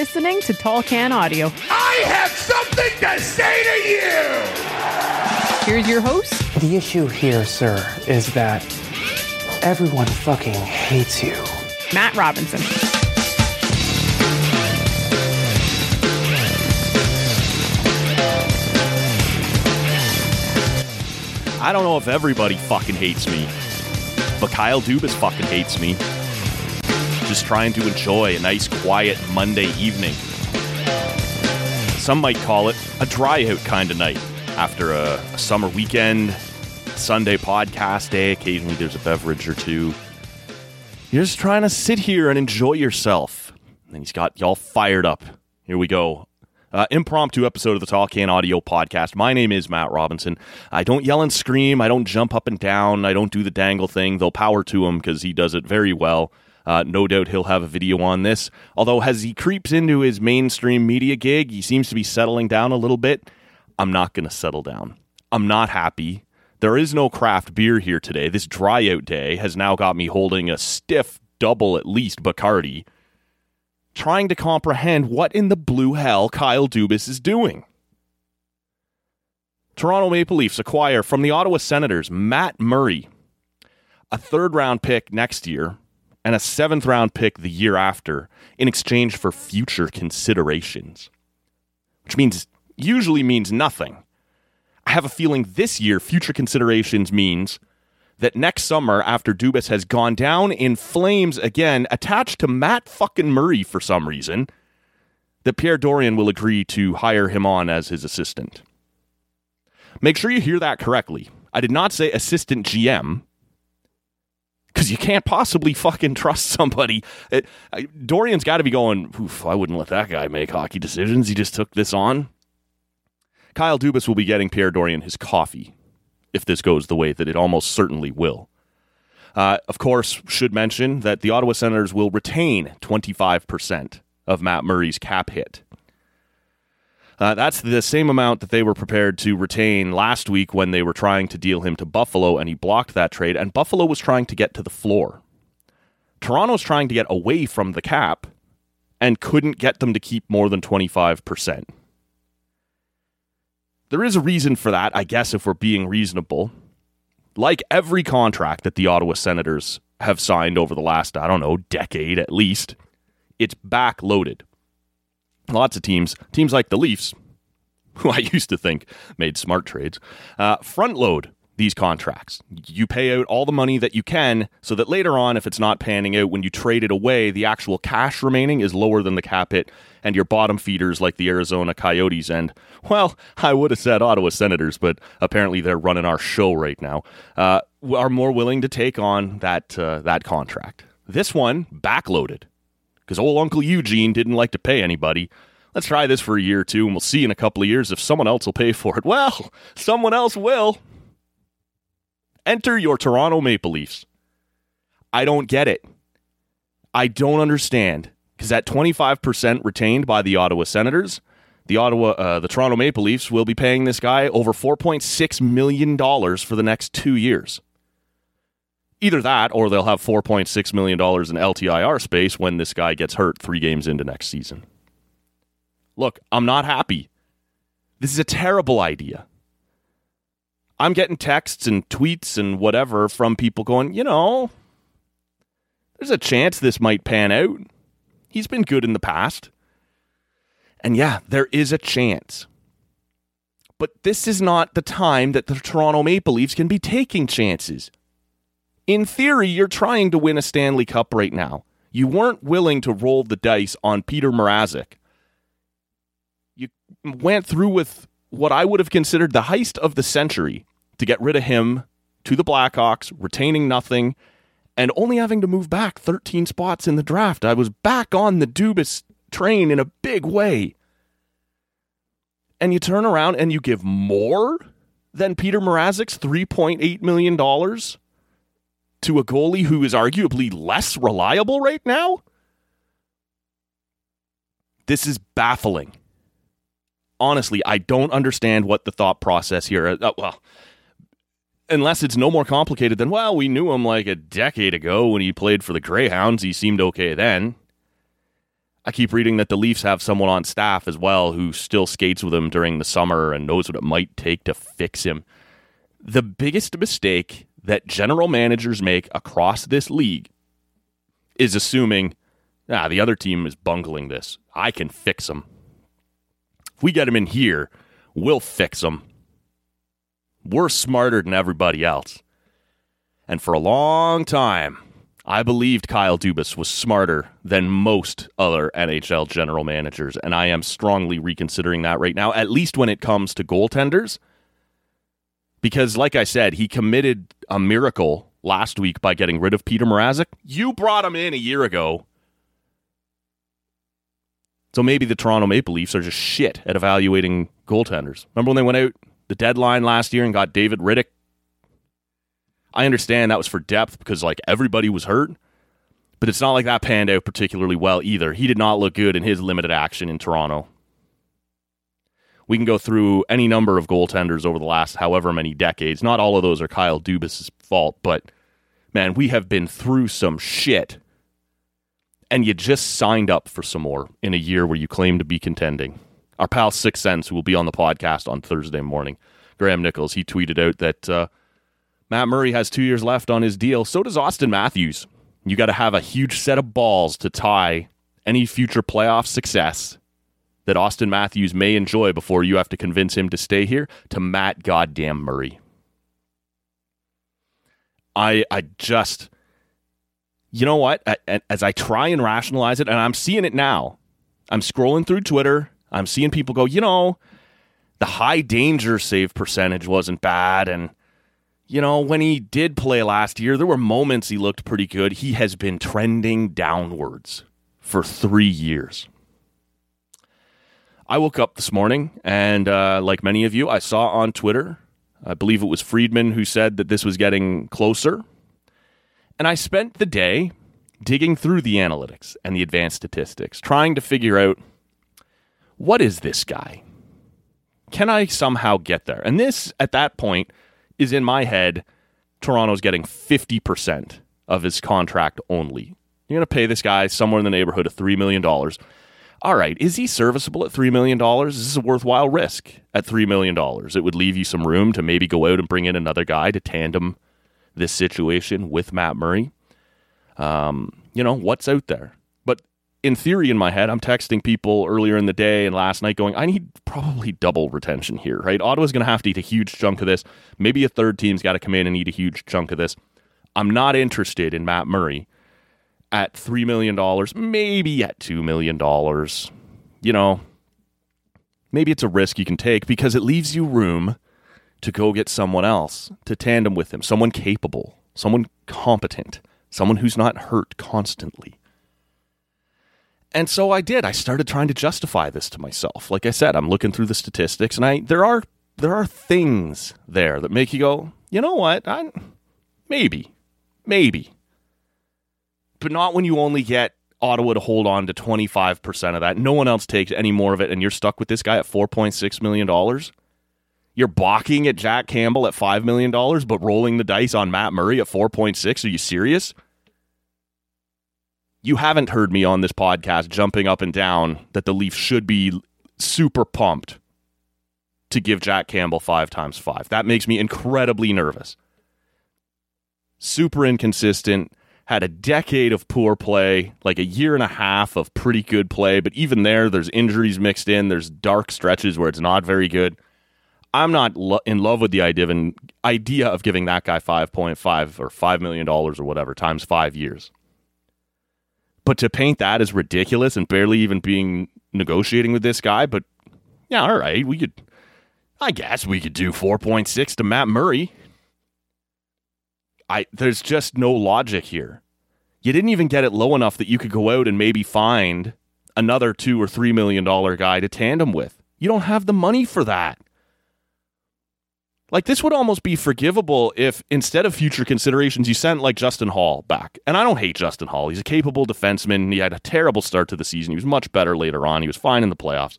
Listening to Tall Can Audio. I have something to say to you! Here's your host, The issue here, sir, is that everyone fucking hates you. Matt Robinson. I don't know if everybody fucking hates me, but Kyle Dubas fucking hates me. Just trying to enjoy a nice, quiet Monday evening. Some might call it a dry out kind of night after a, a summer weekend, Sunday podcast day. Occasionally there's a beverage or two. You're just trying to sit here and enjoy yourself. And he's got y'all fired up. Here we go. Uh, impromptu episode of the Tall Can Audio Podcast. My name is Matt Robinson. I don't yell and scream. I don't jump up and down. I don't do the dangle thing. They'll power to him because he does it very well. Uh, no doubt he'll have a video on this. Although, as he creeps into his mainstream media gig, he seems to be settling down a little bit. I'm not going to settle down. I'm not happy. There is no craft beer here today. This dry out day has now got me holding a stiff double at least Bacardi, trying to comprehend what in the blue hell Kyle Dubas is doing. Toronto Maple Leafs acquire from the Ottawa Senators Matt Murray, a third round pick next year, and a seventh round pick the year after in exchange for future considerations. Which means usually means nothing. I have a feeling this year future considerations means that next summer, after Dubas has gone down in flames again, attached to Matt fucking Murray for some reason, that Pierre Dorion will agree to hire him on as his assistant. Make sure you hear that correctly. I did not say assistant GM because you can't possibly fucking trust somebody. It, I, Dorion's got to be going, Oof, I wouldn't let that guy make hockey decisions. He just took this on. Kyle Dubas will be getting Pierre Dorion his coffee if this goes the way that it almost certainly will. Uh, of course, should mention that the Ottawa Senators will retain 25% of Matt Murray's cap hit. Uh, that's the same amount that they were prepared to retain last week when they were trying to deal him to Buffalo, and he blocked that trade. And Buffalo was trying to get to the floor. Toronto's trying to get away from the cap and couldn't get them to keep more than 25%. There is a reason for that, I guess, if we're being reasonable. Like every contract that the Ottawa Senators have signed over the last, I don't know, decade at least, it's backloaded. Lots of teams, teams like the Leafs, who I used to think made smart trades, uh, front load these contracts. You pay out all the money that you can so that later on, if it's not panning out, when you trade it away, the actual cash remaining is lower than the cap hit, and your bottom feeders like the Arizona Coyotes and, well, I would have said Ottawa Senators, but apparently they're running our show right now, uh, are more willing to take on that, uh, that contract. This one, backloaded, because old Uncle Eugene didn't like to pay anybody. Let's try this for a year or two, and we'll see in a couple of years if someone else will pay for it. Well, someone else will. Enter your Toronto Maple Leafs. I don't get it. I don't understand because at 25% retained by the Ottawa Senators, the Ottawa, uh, the Toronto Maple Leafs will be paying this guy over 4.6 million dollars for the next two years. Either that, or they'll have 4.6 million dollars in LTIR space when this guy gets hurt three games into next season. Look, I'm not happy. This is a terrible idea. I'm getting texts and tweets and whatever from people going, you know, there's a chance this might pan out. He's been good in the past. And yeah, there is a chance. But this is not the time that the Toronto Maple Leafs can be taking chances. In theory, you're trying to win a Stanley Cup right now. You weren't willing to roll the dice on Peter Mrazek. You went through with what I would have considered the heist of the century to get rid of him to the Blackhawks, retaining nothing, and only having to move back 13 spots in the draft. I was back on the Dubas train in a big way. And you turn around and you give more than Peter Mrazek's $3.8 million to a goalie who is arguably less reliable right now? This is baffling. Honestly, I don't understand what the thought process here. Uh, well, unless it's no more complicated than, well, we knew him like a decade ago when he played for the Greyhounds. He seemed okay then. I keep reading that the Leafs have someone on staff as well who still skates with him during the summer and knows what it might take to fix him. The biggest mistake that general managers make across this league is assuming, ah, the other team is bungling this. I can fix them. If we get them in here, we'll fix them. We're smarter than everybody else. And for a long time, I believed Kyle Dubas was smarter than most other NHL general managers, and I am strongly reconsidering that right now, at least when it comes to goaltenders. Because, like I said, he committed a miracle last week by getting rid of Peter Mrazek. You brought him in a year ago. So maybe the Toronto Maple Leafs are just shit at evaluating goaltenders. Remember when they went out the deadline last year and got David Rittich? I understand that was for depth because like everybody was hurt, but it's not like that panned out particularly well either. He did not look good in his limited action in Toronto. We can go through any number of goaltenders over the last however many decades. Not all of those are Kyle Dubas' fault, but man, we have been through some shit. And you just signed up for some more in a year where you claim to be contending our pal Six Sense, who will be on the podcast on Thursday morning, Graham Nichols, he tweeted out that uh, Matt Murray has two years left on his deal. So does Auston Matthews. You got to have a huge set of balls to tie any future playoff success that Auston Matthews may enjoy before you have to convince him to stay here to Matt Goddamn Murray. I I just you know what? As I try and rationalize it, and I'm seeing it now. I'm scrolling through Twitter I'm seeing people go, you know, the high danger save percentage wasn't bad. And, you know, when he did play last year, there were moments he looked pretty good. He has been trending downwards for three years. I woke up this morning and, uh, like many of you, I saw on Twitter, I believe it was Friedman who said that this was getting closer. And I spent the day digging through the analytics and the advanced statistics, trying to figure out what is this guy? Can I somehow get there? And this, at that point, is in my head Toronto's getting 50% of his contract only. You're going to pay this guy somewhere in the neighborhood of $3 million. All right, is he serviceable at $3 million? Is this a worthwhile risk at $3 million? It would leave you some room to maybe go out and bring in another guy to tandem this situation with Matt Murray. Um, you know, what's out there? But in theory, in my head, I'm texting people earlier in the day and last night going, I need probably double retention here, right? Ottawa's going to have to eat a huge chunk of this. Maybe a third team's got to come in and eat a huge chunk of this. I'm not interested in Matt Murray at $3 million, maybe at $2 million. You know, maybe it's a risk you can take because it leaves you room to go get someone else to tandem with him, someone capable, someone competent, someone who's not hurt constantly. And so I did. I started trying to justify this to myself. Like I said, I'm looking through the statistics and I there are there are things there that make you go, "You know what? I maybe. Maybe." But not when you only get Ottawa to hold on to 25% of that. No one else takes any more of it and you're stuck with this guy at 4.6 million dollars. You're balking at Jack Campbell at $5 million, but rolling the dice on Matt Murray at 4.6. Are you serious? you haven't heard me on this podcast jumping up and down that the Leafs should be super pumped to give Jack Campbell five times five. That makes me incredibly nervous. Super inconsistent, had a decade of poor play, like a year and a half of pretty good play, but even there, there's injuries mixed in. There's dark stretches where it's not very good. I'm not lo- in love with the idea of, giving that guy 5.5 or $5 million or whatever times five years. But to paint that as ridiculous and barely even being negotiating with this guy, but yeah, all right, we could, I guess we could do 4.6 to Matt Murray. I there's just no logic here. You didn't even get it low enough that you could go out and maybe find another two or three million dollar guy to tandem with. You don't have the money for that. Like this would almost be forgivable if instead of future considerations you sent like Justin Holl back. And I don't hate Justin Holl. He's a capable defenseman. He had a terrible start to the season. He was much better later on. He was fine in the playoffs.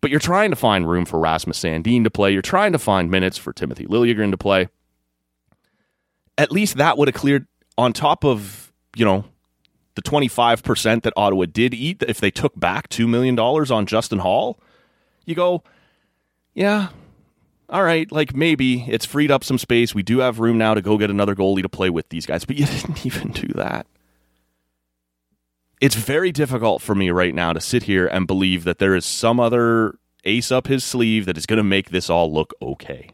But you're trying to find room for Rasmus Sandin to play. You're trying to find minutes for Timothy Liljegren to play at least that would have cleared on top of, you know, the 25% that Ottawa did eat if they took back $2 million on Justin Holl, You go, yeah, all right, like maybe it's freed up some space. We do have room now to go get another goalie to play with these guys, but you didn't even do that. It's very difficult for me right now to sit here and believe that there is some other ace up his sleeve that is going to make this all look okay.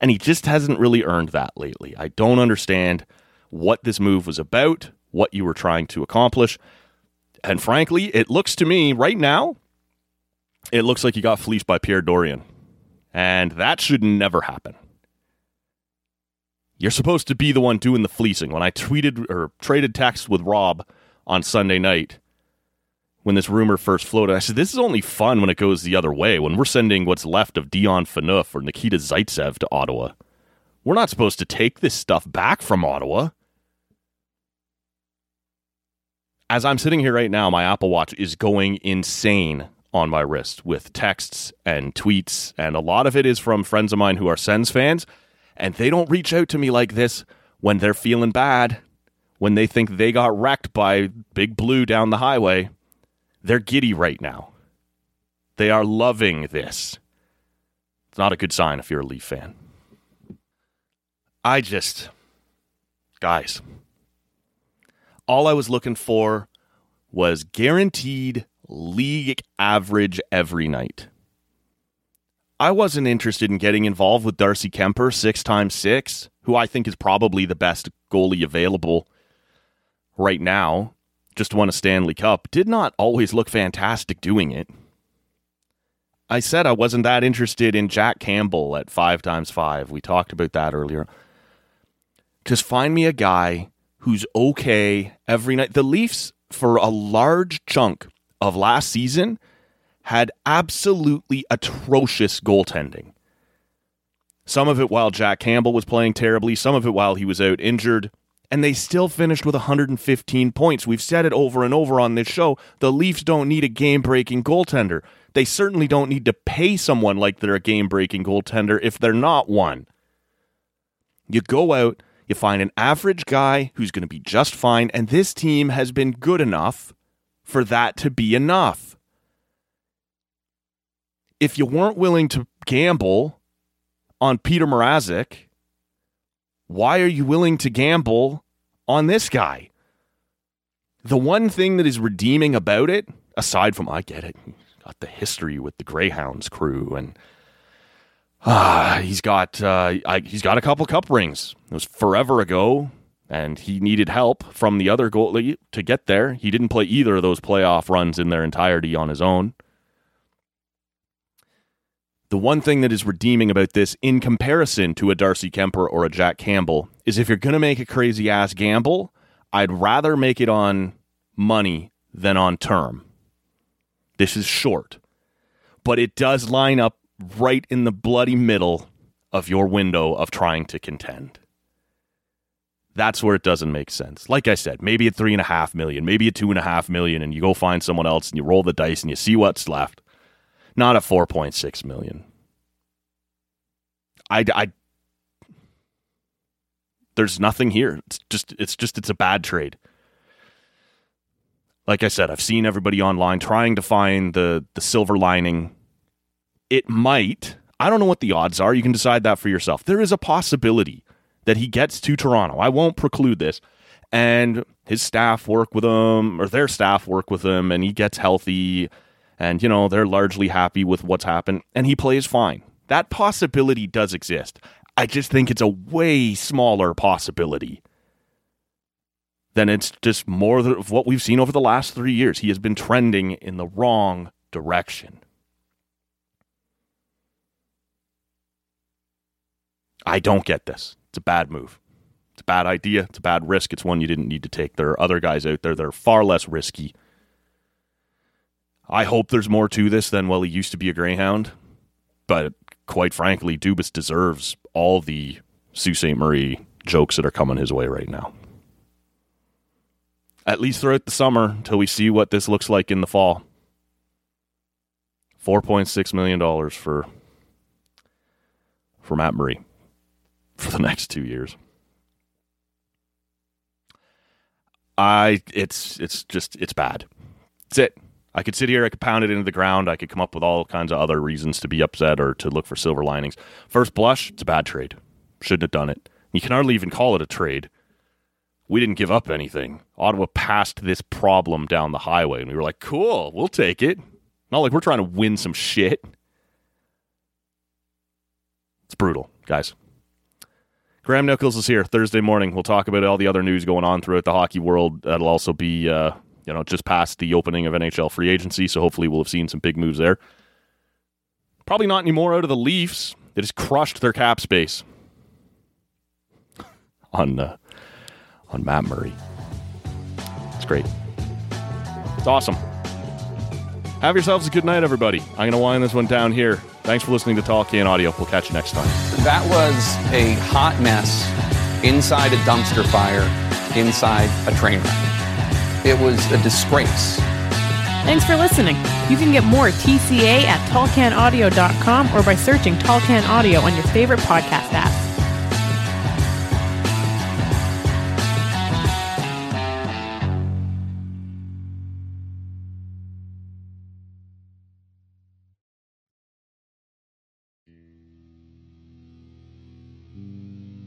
And he just hasn't really earned that lately. I don't understand what this move was about, what you were trying to accomplish. And frankly, it looks to me right now, it looks like you got fleeced by Pierre Dorion. And that should never happen. You're supposed to be the one doing the fleecing. When I tweeted or traded text with Rob on Sunday night, when this rumor first floated. I said, this is only fun when it goes the other way, when we're sending what's left of Dion Phaneuf or Nikita Zaitsev to Ottawa. We're not supposed to take this stuff back from Ottawa. As I'm sitting here right now, my Apple Watch is going insane on my wrist with texts and tweets, and a lot of it is from friends of mine who are Sens fans, and they don't reach out to me like this when they're feeling bad, when they think they got wrecked by Big Blue down the highway. They're giddy right now. They are loving this. It's not a good sign if you're a Leaf fan. I just, guys, all I was looking for was guaranteed league average every night. I wasn't interested in getting involved with Darcy Kuemper, six times six, who I think is probably the best goalie available right now just won a Stanley Cup, did not always look fantastic doing it. I said I wasn't that interested in Jack Campbell at five times five. We talked about that earlier. Just find me a guy who's okay every night. The Leafs, for a large chunk of last season, had absolutely atrocious goaltending. Some of it while Jack Campbell was playing terribly, some of it while he was out injured and they still finished with 115 points. We've said it over and over on this show. The Leafs don't need a game breaking goaltender. They certainly don't need to pay someone like they're a game breaking goaltender if they're not one. You go out, you find an average guy who's going to be just fine, and this team has been good enough for that to be enough. If you weren't willing to gamble on Peter Mrazek, why are you willing to gamble on this guy? The one thing that is redeeming about it, aside from I get it, got the history with the Greyhounds crew, and uh, he's got uh, I, he's got a couple cup rings. It was forever ago, and he needed help from the other goalie to get there. He didn't play either of those playoff runs in their entirety on his own. The one thing that is redeeming about this, in comparison to a Darcy Kuemper or a Jack Campbell, is if you're going to make a crazy ass gamble, I'd rather make it on money than on term. This is short, but it does line up right in the bloody middle of your window of trying to contend. That's where it doesn't make sense. Like I said, maybe at three and a half million, maybe at two and a half million, and you go find someone else and you roll the dice and you see what's left not at 4.6 million. I, I there's nothing here. It's just it's just it's a bad trade. Like I said, I've seen everybody online trying to find the the silver lining. It might. I don't know what the odds are. You can decide that for yourself. There is a possibility that he gets to Toronto. I won't preclude this. and his staff work with him, or their staff work with him, and he gets healthy, and you know they're largely happy with what's happened, and he plays fine. That possibility does exist. I just think it's a way smaller possibility than it's just more of what we've seen over the last three years. He has been trending in the wrong direction. I don't get this. It's a bad move. It's a bad idea. It's a bad risk. It's one you didn't need to take. There are other guys out there that are far less risky. I hope there's more to this than, well, he used to be a Greyhound. But quite frankly, Dubas deserves all the Sault Ste. Marie jokes that are coming his way right now. At least throughout the summer until we see what this looks like in the fall. $4.6 million for, for Matt Murray for the next two years. I it's it's just it's bad. That's it. I could sit here, I could pound it into the ground, I could come up with all kinds of other reasons to be upset or to look for silver linings. First blush, it's a bad trade. Shouldn't have done it. You can hardly even call it a trade. We didn't give up anything. Ottawa passed this problem down the highway, and we were like, cool, we'll take it. Not like we're trying to win some shit. It's brutal, guys. Graham Nichols is here Thursday morning. We'll talk about all the other news going on throughout the hockey world. That'll also be, uh, you know, just past the opening of NHL free agency. So hopefully we'll have seen some big moves there. Probably not anymore out of the Leafs. It has crushed their cap space on uh, on Matt Murray. It's great. It's awesome. Have yourselves a good night, everybody. I'm going to wind this one down here. Thanks for listening to Tall Can Audio. We'll catch you next time. That was a hot mess inside a dumpster fire, inside a train wreck. It was a disgrace. Thanks for listening. You can get more TCA at tallcanaudio.com or by searching Tall Can Audio on your favorite podcast app.